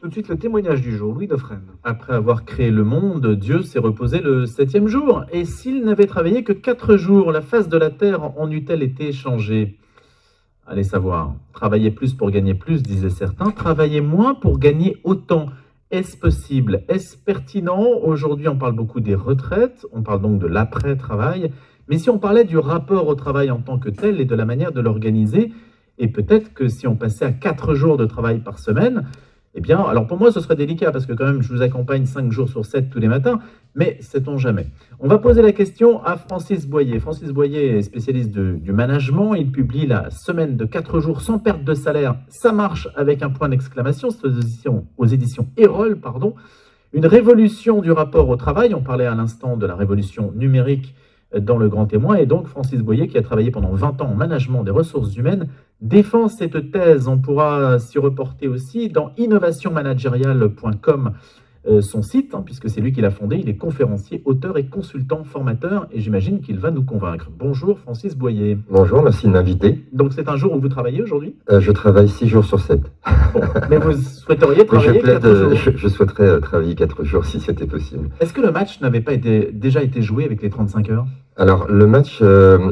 Tout de suite, le témoignage du jour, Louis Dauphren. Après avoir créé le monde, Dieu s'est reposé le septième jour. Et s'il n'avait travaillé que quatre jours, la face de la terre en eût-elle été changée? Allez savoir. Travailler plus pour gagner plus, disaient certains. Travailler moins pour gagner autant. Est-ce possible? Est-ce pertinent? Aujourd'hui, on parle beaucoup des retraites. On parle donc de l'après-travail. Mais si on parlait du rapport au travail en tant que tel et de la manière de l'organiser, et peut-être que si on passait à quatre jours de travail par semaine, eh bien, alors pour moi, ce serait délicat parce que quand même, je vous accompagne 5 jours sur 7 tous les matins, mais sait-on jamais. On va poser la question à Francis Boyer. Francis Boyer est spécialiste du management. Il publie la semaine de 4 jours sans perte de salaire. Ça marche avec un point d'exclamation. aux éditions, aux éditions Erol, pardon. Une révolution du rapport au travail. On parlait à l'instant de la révolution numérique dans le Grand Témoin. Et donc, Francis Boyer, qui a travaillé pendant 20 ans en management des ressources humaines, défend cette thèse. On pourra s'y reporter aussi dans innovationmanagériale.com, son site, hein, puisque c'est lui qui l'a fondé. Il est conférencier, auteur et consultant formateur, et j'imagine qu'il va nous convaincre. Bonjour Francis Boyer. Bonjour, merci de m'inviter. Donc c'est un jour où vous travaillez aujourd'hui? Euh, Je travaille 6 jours sur 7. mais vous souhaiteriez travailler 4 euh, jours? je, souhaiterais travailler 4 jours si c'était possible. Est-ce que le match n'avait pas été, déjà été joué avec les 35 heures? Alors, le match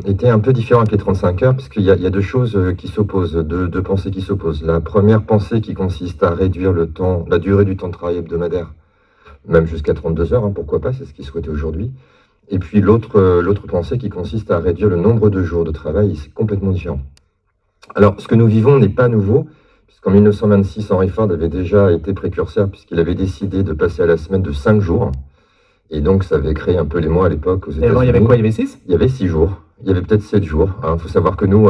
était un peu différent avec les 35 heures, puisqu'il y, y, a deux choses qui s'opposent, deux, deux, pensées qui s'opposent. La première pensée qui consiste à réduire le temps, la durée du temps de travail hebdomadaire même jusqu'à 32 heures, hein, pourquoi pas, c'est ce qu'ils souhaitait aujourd'hui. Et puis l'autre euh, l'autre pensée qui consiste à réduire le nombre de jours de travail, c'est complètement différent. Alors, ce que nous vivons n'est pas nouveau, puisqu'en 1926, Henry Ford avait déjà été précurseur, puisqu'il avait décidé de passer à la semaine de 5 jours. Et donc, ça avait créé un peu les mois à l'époque aux États-Unis. Et avant, il y avait quoi? Il y avait 6 Il y avait 6 jours. Il y avait peut-être 7 jours. Il hein. faut savoir que nous,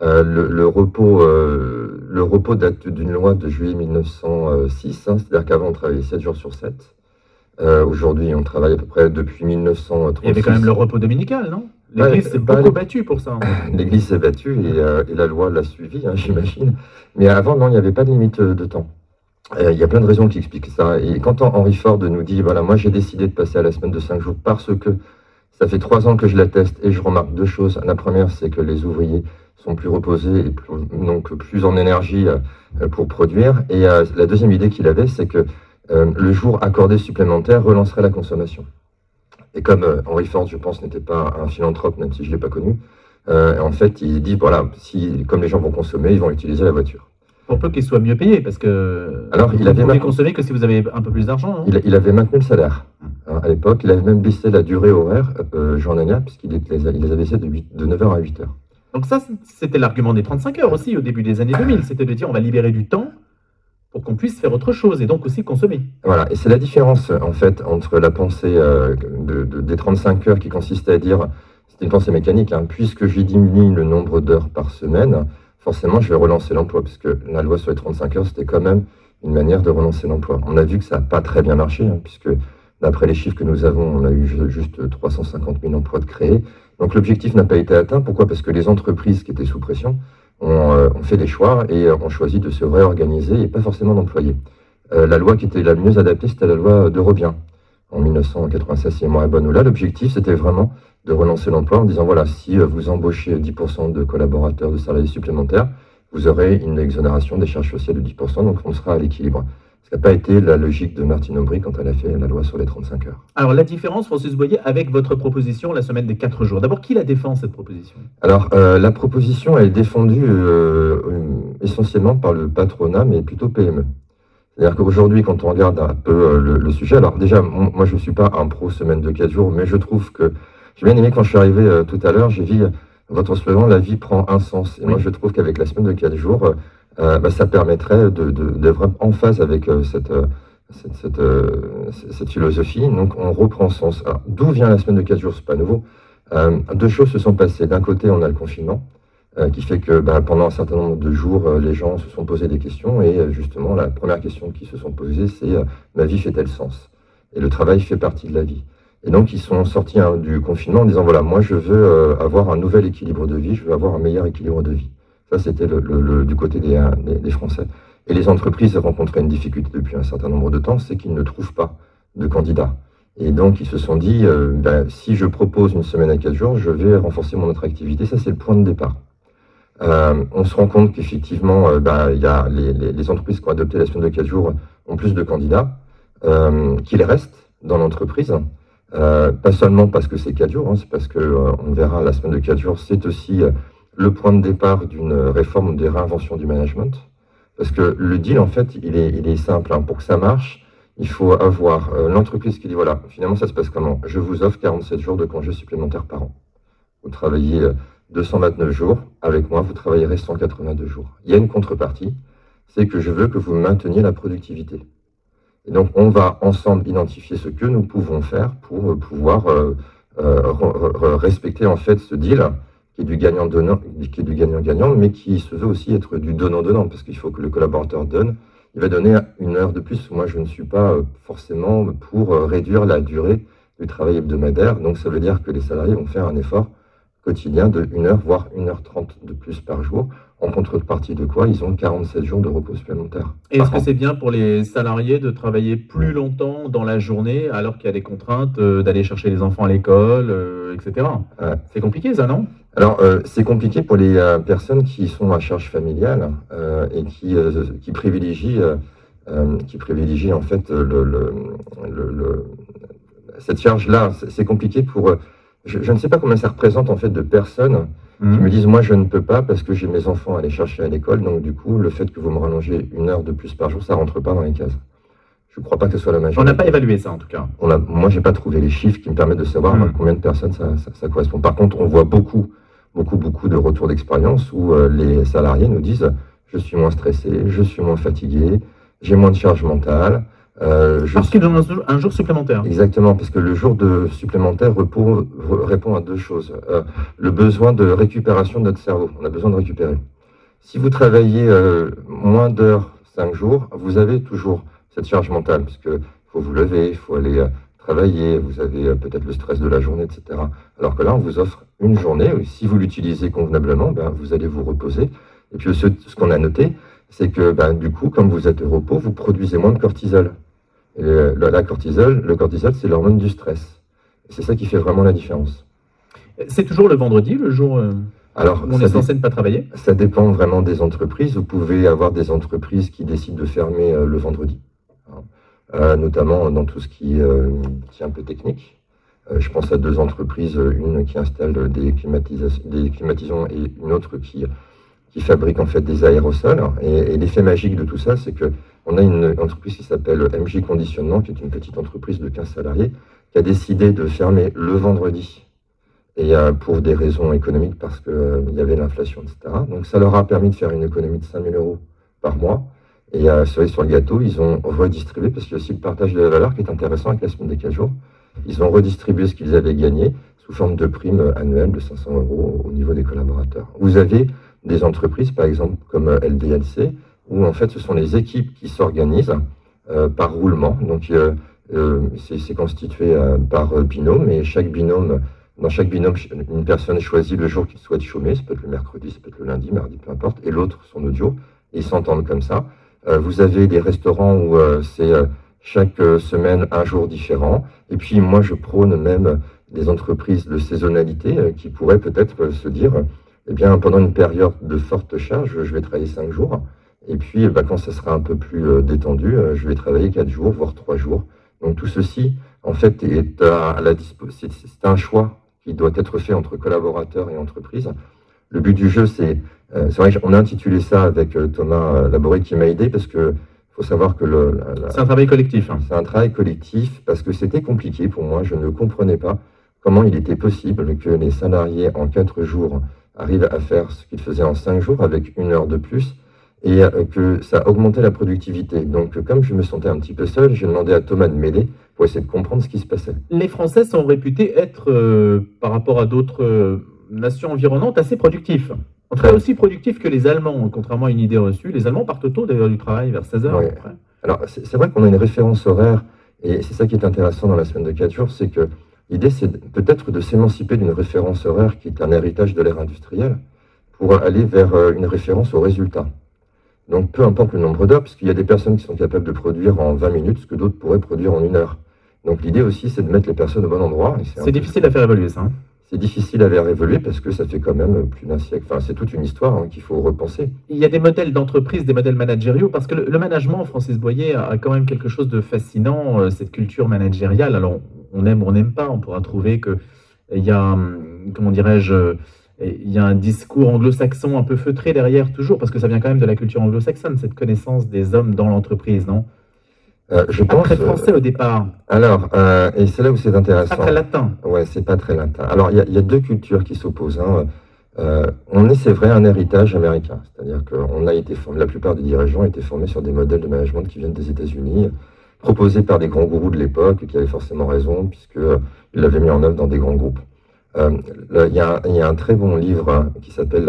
euh, le, repos, euh, le repos date d'une loi de juillet 1906, hein. c'est-à-dire qu'avant, on travaillait 7 jours sur 7. Euh, aujourd'hui, on travaille à peu près depuis 1936. Il y avait quand même le repos dominical, non? L'Église s'est beaucoup battue pour ça. L'Église s'est battue euh, et, la loi l'a suivi, hein, j'imagine. Mais avant, non, il n'y avait pas de limite de temps. Euh, il y a plein de raisons qui expliquent ça. Et quand Henry Ford nous dit, voilà, moi j'ai décidé de passer à la semaine de 5 jours parce que ça fait trois ans que je la teste et je remarque deux choses. La première, c'est que les ouvriers sont plus reposés et donc plus en énergie pour produire. Et la deuxième idée qu'il avait, c'est que euh, le jour accordé supplémentaire relancerait la consommation. Et comme euh, Henry Ford, je pense, n'était pas un philanthrope, même si je ne l'ai pas connu, euh, en fait, il dit, voilà, si, comme les gens vont consommer, ils vont utiliser la voiture. Pour peu qu'il soit mieux payé, parce que Alors, il avait maintenu... consommer que si vous avez un peu plus d'argent. Il, il, avait maintenu le salaire. Hein, à l'époque, il avait même baissé la durée horaire journalière, puisqu'il les, il les avait baissé de, de 9h à 8h. Donc ça, c'était l'argument des 35 heures aussi, au début des années 2000. C'était de dire, on va libérer du temps pour qu'on puisse faire autre chose et donc aussi consommer. Voilà, et c'est la différence en fait entre la pensée euh, de, des 35 heures qui consistait à dire, c'est une pensée mécanique, hein, puisque j'ai diminué le nombre d'heures par semaine, forcément je vais relancer l'emploi, puisque la loi sur les 35 heures, c'était quand même une manière de relancer l'emploi. On a vu que ça n'a pas très bien marché, hein, puisque d'après les chiffres que nous avons, on a eu juste 350 000 emplois de créés. Donc l'objectif n'a pas été atteint. Pourquoi? Parce que les entreprises qui étaient sous pression, euh, on, fait des choix et euh, on choisit de se réorganiser et pas forcément d'employer. Euh, la loi qui était la mieux adaptée, c'était la loi de Robien en 1996, si moi bonne. Là, l'objectif, c'était vraiment de relancer l'emploi en disant, voilà, si vous embauchez 10% de collaborateurs, de salariés supplémentaires, vous aurez une exonération des charges sociales de 10%, donc on sera à l'équilibre. Ce n'a pas été la logique de Martine Aubry quand elle a fait la loi sur les 35 heures. Alors la différence, Francis Boyer, avec votre proposition, la semaine des 4 jours. D'abord, qui la défend cette proposition? Alors euh, la proposition, elle est défendue euh, essentiellement par le patronat, mais plutôt PME. C'est-à-dire qu'aujourd'hui, quand on regarde un peu euh, le, sujet, alors déjà, moi je ne suis pas un pro semaine de 4 jours, mais je trouve que j'ai bien aimé quand je suis arrivé tout à l'heure, j'ai vu votre slogan, la vie prend un sens. Et moi je trouve qu'avec la semaine de 4 jours, bah, ça permettrait d'être en phase avec euh, cette, euh, cette, philosophie. Donc on reprend sens. D'où vient la semaine de 4 jours C'est pas nouveau. deux choses se sont passées. D'un côté, on a le confinement, qui fait que bah, pendant un certain nombre de jours, les gens se sont posés des questions. Et justement, la première question qui se sont posées, c'est ma vie fait-elle sens? Et le travail fait partie de la vie. Et donc, ils sont sortis hein, du confinement en disant, voilà, moi, je veux avoir un nouvel équilibre de vie, je veux avoir un meilleur équilibre de vie. Ça, c'était le, du côté euh, des, Français. Et les entreprises rencontraient une difficulté depuis un certain nombre de temps, c'est qu'ils ne trouvent pas de candidats. Et donc, ils se sont dit, euh, ben, si je propose une semaine à quatre jours, je vais renforcer mon attractivité. Ça, c'est le point de départ. Euh, on se rend compte qu'effectivement, euh, il y a les, les, entreprises qui ont adopté la semaine de 4 jours ont plus de candidats, euh, qu'ils restent dans l'entreprise. Pas seulement parce que c'est 4 jours, hein, c'est parce que on verra la semaine de 4 jours, c'est aussi le point de départ d'une réforme ou des réinventions du management. Parce que le deal, en fait, il est, simple. Hein. Pour que ça marche, il faut avoir l'entreprise qui dit voilà, finalement, ça se passe comment? Je vous offre 47 jours de congés supplémentaires par an. Vous travaillez 229 jours, avec moi, vous travaillerez 182 jours. Il y a une contrepartie, c'est que je veux que vous mainteniez la productivité. Et donc, on va ensemble identifier ce que nous pouvons faire pour pouvoir euh, euh, respecter en fait ce deal qui est du gagnant-donnant, qui est du gagnant-gagnant, mais qui se veut aussi être du donnant-donnant, parce qu'il faut que le collaborateur donne. Il va donner une heure de plus. Moi, je ne suis pas euh, forcément pour réduire la durée du travail hebdomadaire. Donc, ça veut dire que les salariés vont faire un effort quotidien de 1 heure, voire 1 heure 30 de plus par jour. En contrepartie de quoi, ils ont 47 jours de repos supplémentaires. Est-ce que c'est bien pour les salariés de travailler plus longtemps dans la journée alors qu'il y a des contraintes euh, d'aller chercher les enfants à l'école, euh, etc. C'est compliqué ça, non? Alors, euh, c'est compliqué pour les personnes qui sont à charge familiale et qui, qui privilégient, qui privilégient en fait le, le, cette charge-là. C'est compliqué pour je, ne sais pas combien ça représente en fait de personnes qui mhm. me disent moi je ne peux pas parce que j'ai mes enfants à aller chercher à l'école, donc du coup le fait que vous me rallongez une heure de plus par jour, ça rentre pas dans les cases. Je ne crois pas que ce soit la majorité. On n'a pas évalué ça en tout cas. On a, moi j'ai pas trouvé les chiffres qui me permettent de savoir à combien de personnes ça, correspond. Par contre, on voit beaucoup, beaucoup, beaucoup de retours d'expérience où euh, les salariés nous disent je suis moins stressé, je suis moins fatigué, j'ai moins de charge mentale. Euh, parce qu'il donne un jour supplémentaire. Exactement, parce que le jour de supplémentaire répond à deux choses. Euh, le besoin de récupération de notre cerveau. On a besoin de récupérer. Si vous travaillez euh, moins d'heures, cinq jours, vous avez toujours cette charge mentale, parce que faut vous lever, il faut aller travailler, vous avez peut-être le stress de la journée, etc. Alors que là, on vous offre une journée, si vous l'utilisez convenablement, ben, vous allez vous reposer. Et puis ce, ce qu'on a noté, c'est que ben, du coup, comme vous êtes au repos, vous produisez moins de cortisol. Et la cortisol, le cortisol, c'est l'hormone du stress. C'est ça qui fait vraiment la différence. C'est toujours le vendredi, le jour euh, Alors, où on est censé ne pas travailler? Ça dépend vraiment des entreprises. Vous pouvez avoir des entreprises qui décident de fermer euh, le vendredi, hein. euh, notamment dans tout ce qui, est un peu technique. je pense à deux entreprises, une qui installe des, des climatisons et une autre qui, fabrique en fait des aérosols. Et, et l'effet magique de tout ça, c'est que on a une entreprise qui s'appelle MJ Conditionnement, qui est une petite entreprise de 15 salariés, qui a décidé de fermer le vendredi, et euh, pour des raisons économiques, parce qu'il euh, y avait l'inflation, etc. Donc ça leur a permis de faire une économie de 5 000 euros par mois. Et euh, sur le gâteau, ils ont redistribué, parce qu'il y a aussi le partage de la valeur qui est intéressant avec la semaine des 4 jours. Ils ont redistribué ce qu'ils avaient gagné sous forme de primes annuelles de 500 euros au niveau des collaborateurs. Vous avez des entreprises, par exemple comme LDLC, où en fait ce sont les équipes qui s'organisent euh, par roulement. Donc euh, euh, c'est constitué par binôme et chaque binôme, dans chaque binôme, une personne choisit le jour qu'il souhaite chômer. Ça peut être le mercredi, ça peut être le lundi, mardi, peu importe, et l'autre son audio. Et ils s'entendent comme ça. Vous avez des restaurants où c'est chaque semaine un jour différent. Et puis moi, je prône même des entreprises de saisonnalité qui pourraient peut-être se dire, eh bien, pendant une période de forte charge, je vais travailler cinq jours. Et puis, bah, quand ça sera un peu plus euh, détendu, euh, je vais travailler quatre jours, voire trois jours. Donc tout ceci, en fait, est à la c'est un choix qui doit être fait entre collaborateurs et entreprises. Le but du jeu, c'est, euh, c'est vrai qu'on a intitulé ça avec Thomas Laboré qui m'a aidé parce que faut savoir que le, c'est un travail collectif. Hein. C'est un travail collectif parce que c'était compliqué pour moi. Je ne comprenais pas comment il était possible que les salariés en quatre jours arrivent à faire ce qu'ils faisaient en cinq jours avec une heure de plus et euh, que ça augmentait la productivité. Donc, comme je me sentais un petit peu seul, j'ai demandé à Thomas de m'aider pour essayer de comprendre ce qui se passait. Les Français sont réputés être, euh, par rapport à d'autres euh, nations environnantes, assez productifs. Cas, aussi productifs que les Allemands, contrairement à une idée reçue. Les Allemands partent tôt d'ailleurs du travail, vers 16 heures. Alors, c'est vrai qu'on a une référence horaire, et c'est ça qui est intéressant dans la semaine de 4 jours, c'est que l'idée, c'est peut-être de s'émanciper d'une référence horaire qui est un héritage de l'ère industrielle, pour aller vers une référence au résultat. Donc peu importe le nombre d'heures, puisqu'il y a des personnes qui sont capables de produire en 20 minutes ce que d'autres pourraient produire en une heure. Donc l'idée aussi, c'est de mettre les personnes au bon endroit. C'est difficile à faire évoluer ça. Hein. C'est difficile à faire évoluer parce que ça fait quand même plus d'un siècle. Enfin, c'est toute une histoire hein, qu'il faut repenser. Il y a des modèles d'entreprise, des modèles managériaux, parce que le, management, Francis Boyer, a quand même quelque chose de fascinant, euh, cette culture managériale. Alors, on aime ou on n'aime pas, on pourra trouver qu'il y a, hum, comment dirais-je, il y a un discours anglo-saxon un peu feutré derrière, toujours, parce que ça vient quand même de la culture anglo-saxonne, cette connaissance des hommes dans l'entreprise, non? Euh, je pense, très français au départ. Alors, euh, et c'est là où c'est intéressant. Pas très latin. Ouais, c'est pas très latin. Alors, il y, a deux cultures qui s'opposent. Hein. Euh, on est, c'est vrai, un héritage américain. C'est-à-dire qu'on a été formé, la plupart des dirigeants ont été formés sur des modèles de management qui viennent des États-Unis, proposés par des grands gourous de l'époque, qui avaient forcément raison, puisqu'ils l'avaient mis en œuvre dans des grands groupes. Il y, a un très bon livre qui s'appelle,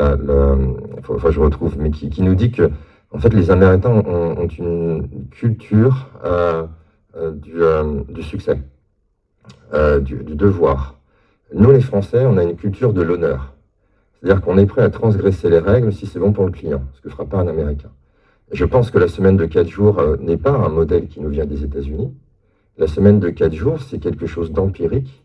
enfin, je retrouve, mais qui, qui nous dit que en fait, les Américains ont, une culture euh, euh, euh, du, succès, du, devoir. Nous, les Français, on a une culture de l'honneur. C'est-à-dire qu'on est prêt à transgresser les règles si c'est bon pour le client, ce que fera pas un Américain. Je pense que la semaine de quatre jours n'est pas un modèle qui nous vient des États-Unis. La semaine de quatre jours, c'est quelque chose d'empirique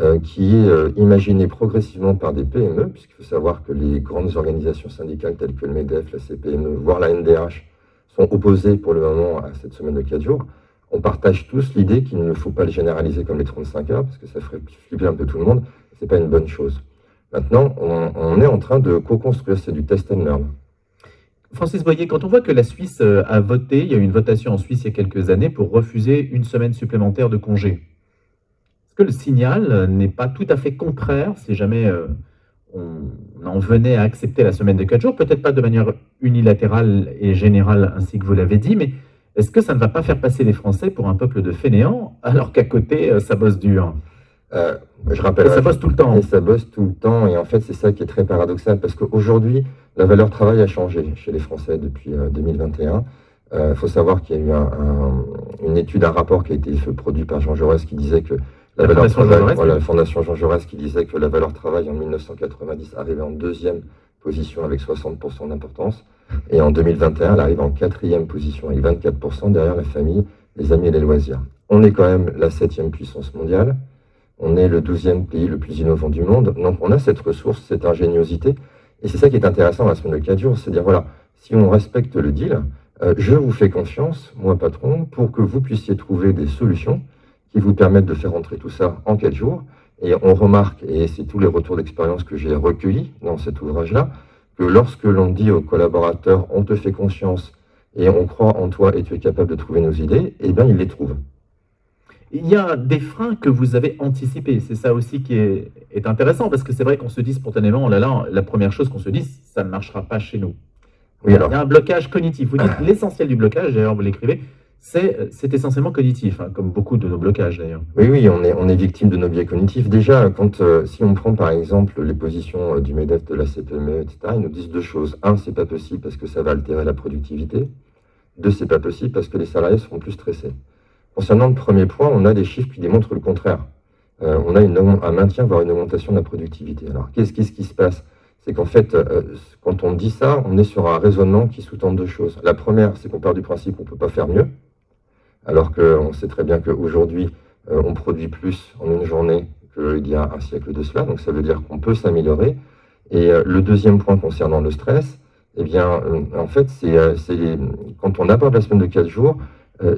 euh, qui est euh, imaginé progressivement par des PME, puisqu'il faut savoir que les grandes organisations syndicales telles que le MEDEF, la CPME, voire la NDH, sont opposées pour le moment à cette semaine de 4 jours. On partage tous l'idée qu'il ne faut pas le généraliser comme les 35 heures, parce que ça ferait flipper un peu tout le monde. Ce n'est pas une bonne chose. Maintenant, on, est en train de co-construire, c'est du test and learn. Francis Boyer, quand on voit que la Suisse euh, a voté, il y a eu une votation en Suisse il y a quelques années pour refuser une semaine supplémentaire de congé, est-ce que le signal n'est pas tout à fait contraire si jamais euh, on en venait à accepter la semaine de 4 jours, peut-être pas de manière unilatérale et générale ainsi que vous l'avez dit, mais est-ce que ça ne va pas faire passer les Français pour un peuple de fainéants alors qu'à côté, euh, ça bosse dur? Euh, je rappelle, ça bosse tout le temps. Et ça bosse tout le temps. Et en fait, c'est ça qui est très paradoxal parce qu'aujourd'hui, la valeur travail a changé chez les Français depuis 2021. Il faut savoir qu'il y a eu une étude, un rapport qui a été produit par Jean Jaurès qui disait que la, valeur travail, voilà, la Fondation Jean Jaurès qui disait que la valeur travail en 1990 arrivait en deuxième position avec 60% d'importance. Et en 2021, elle arrive en quatrième position avec 24% derrière la famille, les amis et les loisirs. On est quand même la septième puissance mondiale. On est le douzième pays le plus innovant du monde. Donc on a cette ressource, cette ingéniosité. Et c'est ça qui est intéressant à la semaine de 4 jours, c'est dire, voilà, si on respecte le deal, euh, je vous fais confiance, moi patron, pour que vous puissiez trouver des solutions qui vous permettent de faire entrer tout ça en quatre jours. Et on remarque, et c'est tous les retours d'expérience que j'ai recueillis dans cet ouvrage-là, que lorsque l'on dit aux collaborateurs on te fait confiance et on croit en toi et tu es capable de trouver nos idées, eh bien ils les trouvent. Il y a des freins que vous avez anticipés. C'est ça aussi qui est, intéressant parce que c'est vrai qu'on se dit spontanément, oh là là, la première chose qu'on se dit, ça ne marchera pas chez nous. Oui, alors. Il y a un blocage cognitif. Vous dites l'essentiel du blocage, d'ailleurs vous l'écrivez, c'est essentiellement cognitif, hein, comme beaucoup de nos blocages d'ailleurs. Oui, oui, on est, victime de nos biais cognitifs. Déjà, euh, si on prend par exemple les positions euh, du MEDEF, de la CPME, etc., ils nous disent deux choses. Un, c'est pas possible parce que ça va altérer la productivité. Deux, c'est pas possible parce que les salariés seront plus stressés. Concernant le premier point, on a des chiffres qui démontrent le contraire. Euh, on a un maintien, voire une augmentation de la productivité. Alors, qu'est-ce qui se passe? C'est qu'en fait, quand on dit ça, on est sur un raisonnement qui sous-tend deux choses. La première, c'est qu'on part du principe qu'on ne peut pas faire mieux alors qu'on sait très bien qu'aujourd'hui, euh, on produit plus en une journée qu'il y a un siècle de cela, donc ça veut dire qu'on peut s'améliorer. Et euh, le deuxième point concernant le stress, eh bien, euh, en fait, c'est quand on aborde la semaine de 4 jours,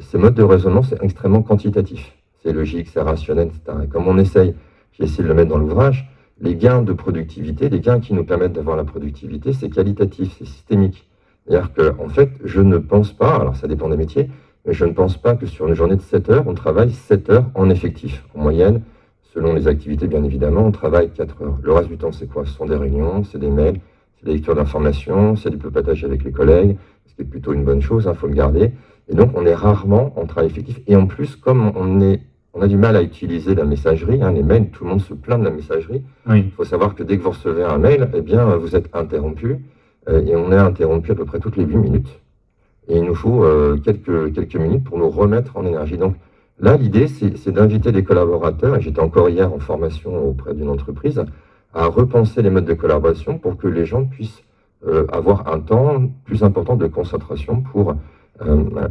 ces modes de raisonnement, c'est extrêmement quantitatif. C'est logique, c'est rationnel, etc. Et comme on essaye, j'ai essayé de le mettre dans l'ouvrage, les gains de productivité, les gains qui nous permettent d'avoir la productivité, c'est qualitatif, c'est systémique. C'est-à-dire qu'en en fait, je ne pense pas, alors ça dépend des métiers, mais je ne pense pas que sur une journée de 7 heures, on travaille 7 heures en effectif. En moyenne, selon les activités, bien évidemment, on travaille 4 heures. Le reste du temps, c'est quoi? Ce sont des réunions, c'est des mails, c'est des lectures d'informations, c'est du papatage avec les collègues, ce qui est plutôt une bonne chose, il hein, faut le garder. Et donc, on est rarement en travail effectif. Et en plus, comme on, est, on a du mal à utiliser la messagerie, hein, les mails, tout le monde se plaint de la messagerie. Il faut savoir que dès que vous recevez un mail, eh bien, vous êtes interrompu. Euh, et on est interrompu à peu près toutes les 8 minutes. Et il nous faut euh, quelques, quelques minutes pour nous remettre en énergie. Donc là, l'idée, c'est d'inviter des collaborateurs, et j'étais encore hier en formation auprès d'une entreprise, à repenser les modes de collaboration pour que les gens puissent euh, avoir un temps plus important de concentration pour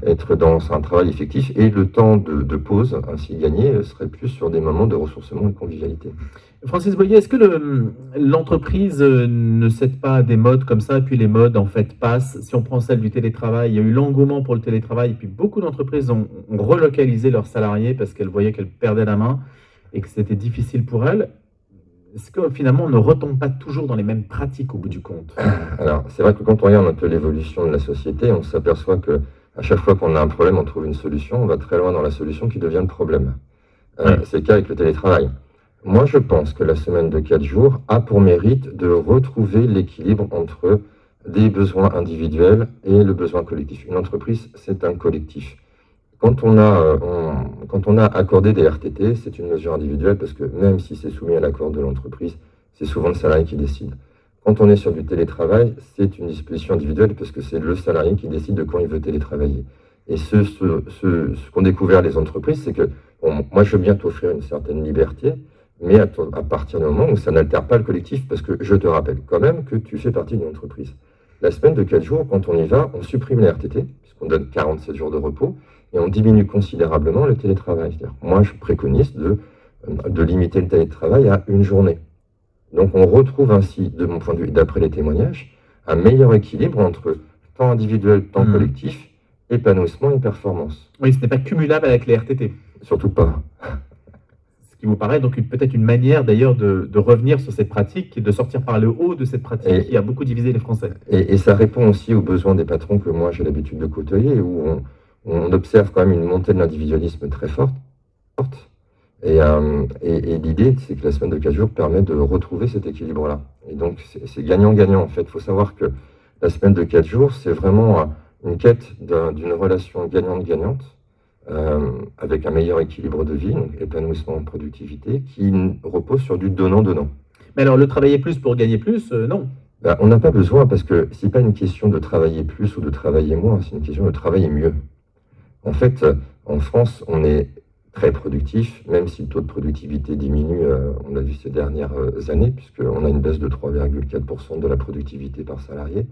être dans un travail effectif et le temps de, pause ainsi gagné serait plus sur des moments de ressourcement et de convivialité. Francis Boyer, est-ce que l'entreprise ne cède pas à des modes comme ça, puis les modes en fait passent? Si on prend celle du télétravail, il y a eu l'engouement pour le télétravail, et puis beaucoup d'entreprises ont, relocalisé leurs salariés parce qu'elles voyaient qu'elles perdaient la main et que c'était difficile pour elles. Est-ce que finalement on ne retombe pas toujours dans les mêmes pratiques au bout du compte? Alors c'est vrai que quand on regarde un peu l'évolution de la société, on s'aperçoit que à chaque fois qu'on a un problème, on trouve une solution, on va très loin dans la solution qui devient le problème. Euh, c'est le cas avec le télétravail. Moi, je pense que la semaine de 4 jours a pour mérite de retrouver l'équilibre entre des besoins individuels et le besoin collectif. Une entreprise, c'est un collectif. Quand on, a, euh, quand on a accordé des RTT, c'est une mesure individuelle parce que même si c'est soumis à l'accord de l'entreprise, c'est souvent le salarié qui décide. Quand on est sur du télétravail, c'est une disposition individuelle parce que c'est le salarié qui décide de quand il veut télétravailler. Et ce, qu'ont découvert les entreprises, c'est que moi, je veux bien t'offrir une certaine liberté, mais à, partir du moment où ça n'altère pas le collectif, parce que je te rappelle quand même que tu fais partie d'une entreprise. La semaine de 4 jours, quand on y va, on supprime les RTT, puisqu'on donne 47 jours de repos, et on diminue considérablement le télétravail. Moi, je préconise de, de limiter le télétravail à une journée. Donc on retrouve ainsi, de mon point de vue, d'après les témoignages, un meilleur équilibre entre temps individuel, temps mmh. collectif, épanouissement et performance. Oui, ce n'est pas cumulable avec les RTT. Surtout pas qui vous paraît donc peut-être une manière d'ailleurs de, revenir sur cette pratique et de sortir par le haut de cette pratique qui a beaucoup divisé les Français. Et, ça répond aussi aux besoins des patrons que moi j'ai l'habitude de côtoyer, où on, observe quand même une montée de l'individualisme très forte. Euh, et, l'idée, c'est que la semaine de 4 jours permet de retrouver cet équilibre-là. Et donc c'est gagnant-gagnant en fait. Il faut savoir que la semaine de 4 jours, c'est vraiment une quête d'une relation gagnante-gagnante euh, avec un meilleur équilibre de vie, donc épanouissement en productivité, qui repose sur du donnant-donnant. Mais alors, le travailler plus pour gagner plus, euh, non ben, On n'a pas besoin, parce que ce n'est pas une question de travailler plus ou de travailler moins, c'est une question de travailler mieux. En fait, en France, on est très productif, même si le taux de productivité diminue, euh, on l'a vu ces dernières années, puisqu'on a une baisse de 3,4% de la productivité par salarié,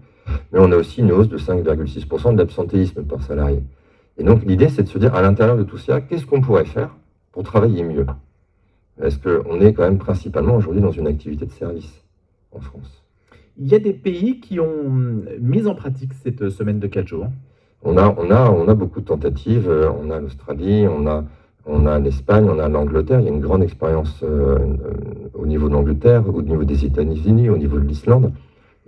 mais on a aussi une hausse de 5,6% de l'absentéisme par salarié. Et donc l'idée, c'est de se dire, à l'intérieur de tout ça, qu'est-ce qu'on pourrait faire pour travailler mieux? Est-ce qu'on est quand même principalement aujourd'hui dans une activité de service en France? Il y a des pays qui ont mis en pratique cette semaine de 4 jours. On a, on a, on a beaucoup de tentatives. On a l'Australie, on a, on a l'Espagne, on a l'Angleterre. Il y a une grande expérience euh, au niveau de l'Angleterre, au niveau des États-Unis, au niveau de l'Islande.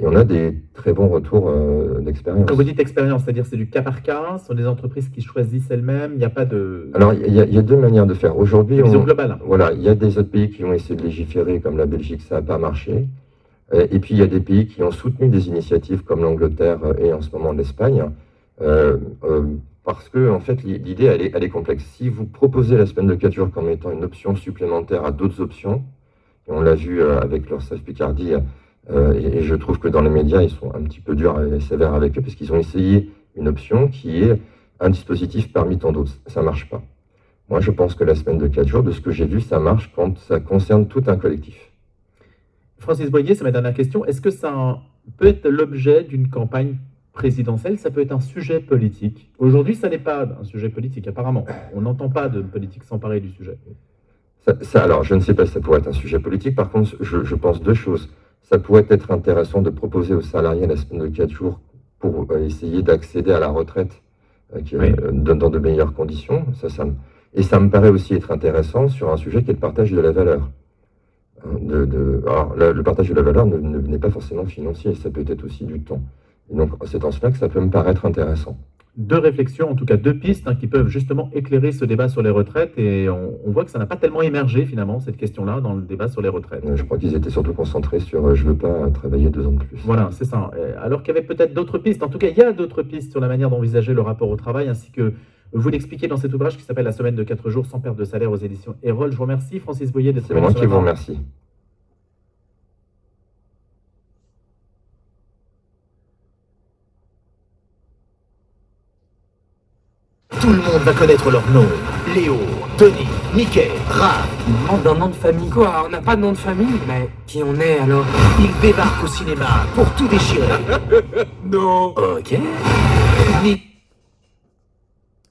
Et on a des très bons retours euh, d'expérience. Quand vous dites expérience, c'est-à-dire c'est du cas par cas, ce sont des entreprises qui choisissent elles-mêmes, il n'y a pas de... Alors, il y, a deux manières de faire. Aujourd'hui, on... globale. Voilà, il y a des autres pays qui ont essayé de légiférer, comme la Belgique, ça n'a pas marché. Euh, et puis, il y a des pays qui ont soutenu des initiatives comme l'Angleterre et en ce moment l'Espagne. Euh, parce que, en fait, l'idée, elle est, complexe. Si vous proposez la semaine de 4 jours comme étant une option supplémentaire à d'autres options, et on l'a vu avec leur Picardie, euh, et, je trouve que dans les médias, ils sont un petit peu durs et sévères avec eux parce qu'ils ont essayé une option qui est un dispositif parmi tant d'autres. Ça ne marche pas. Moi, je pense que la semaine de 4 jours, de ce que j'ai vu, ça marche quand ça concerne tout un collectif. Francis Boyer, c'est ma dernière question. Est-ce que ça peut être l'objet d'une campagne présidentielle Ça peut être un sujet politique. Aujourd'hui, ça n'est pas un sujet politique, apparemment. On n'entend pas de politique s'emparer du sujet. Ça, alors, je ne sais pas si ça pourrait être un sujet politique. Par contre, je, je pense deux choses ça pourrait être intéressant de proposer aux salariés la semaine de 4 jours pour euh, essayer d'accéder à la retraite euh, euh, dans de meilleures conditions. Ça, ça Et ça me paraît aussi être intéressant sur un sujet qui est le partage de la valeur. Hein, de, Alors, le partage de la valeur n'est pas forcément financier, ça peut être aussi du temps. Et donc, c'est en cela que ça peut me paraître intéressant deux réflexions, en tout cas deux pistes hein, qui peuvent justement éclairer ce débat sur les retraites. Et on, voit que ça n'a pas tellement émergé finalement, cette question-là, dans le débat sur les retraites. Je crois qu'ils étaient surtout concentrés sur euh, je ne veux pas travailler deux ans de plus. Voilà, c'est ça. Euh, alors qu'il y avait peut-être d'autres pistes. En tout cas, il y a d'autres pistes sur la manière d'envisager le rapport au travail, ainsi que vous l'expliquez dans cet ouvrage qui s'appelle La semaine de 4 jours sans perte de salaire aux éditions Erol. Je vous remercie, Francis Boyer, d'être C'est moi qui vous remercie. Tout le monde va connaître leur nom. Léo, Tony, Mickey, Raph. Il demande d'un nom de famille. Quoi On n'a pas de nom de famille Mais qui on est alors Il débarque au cinéma pour tout déchirer. non. Ok.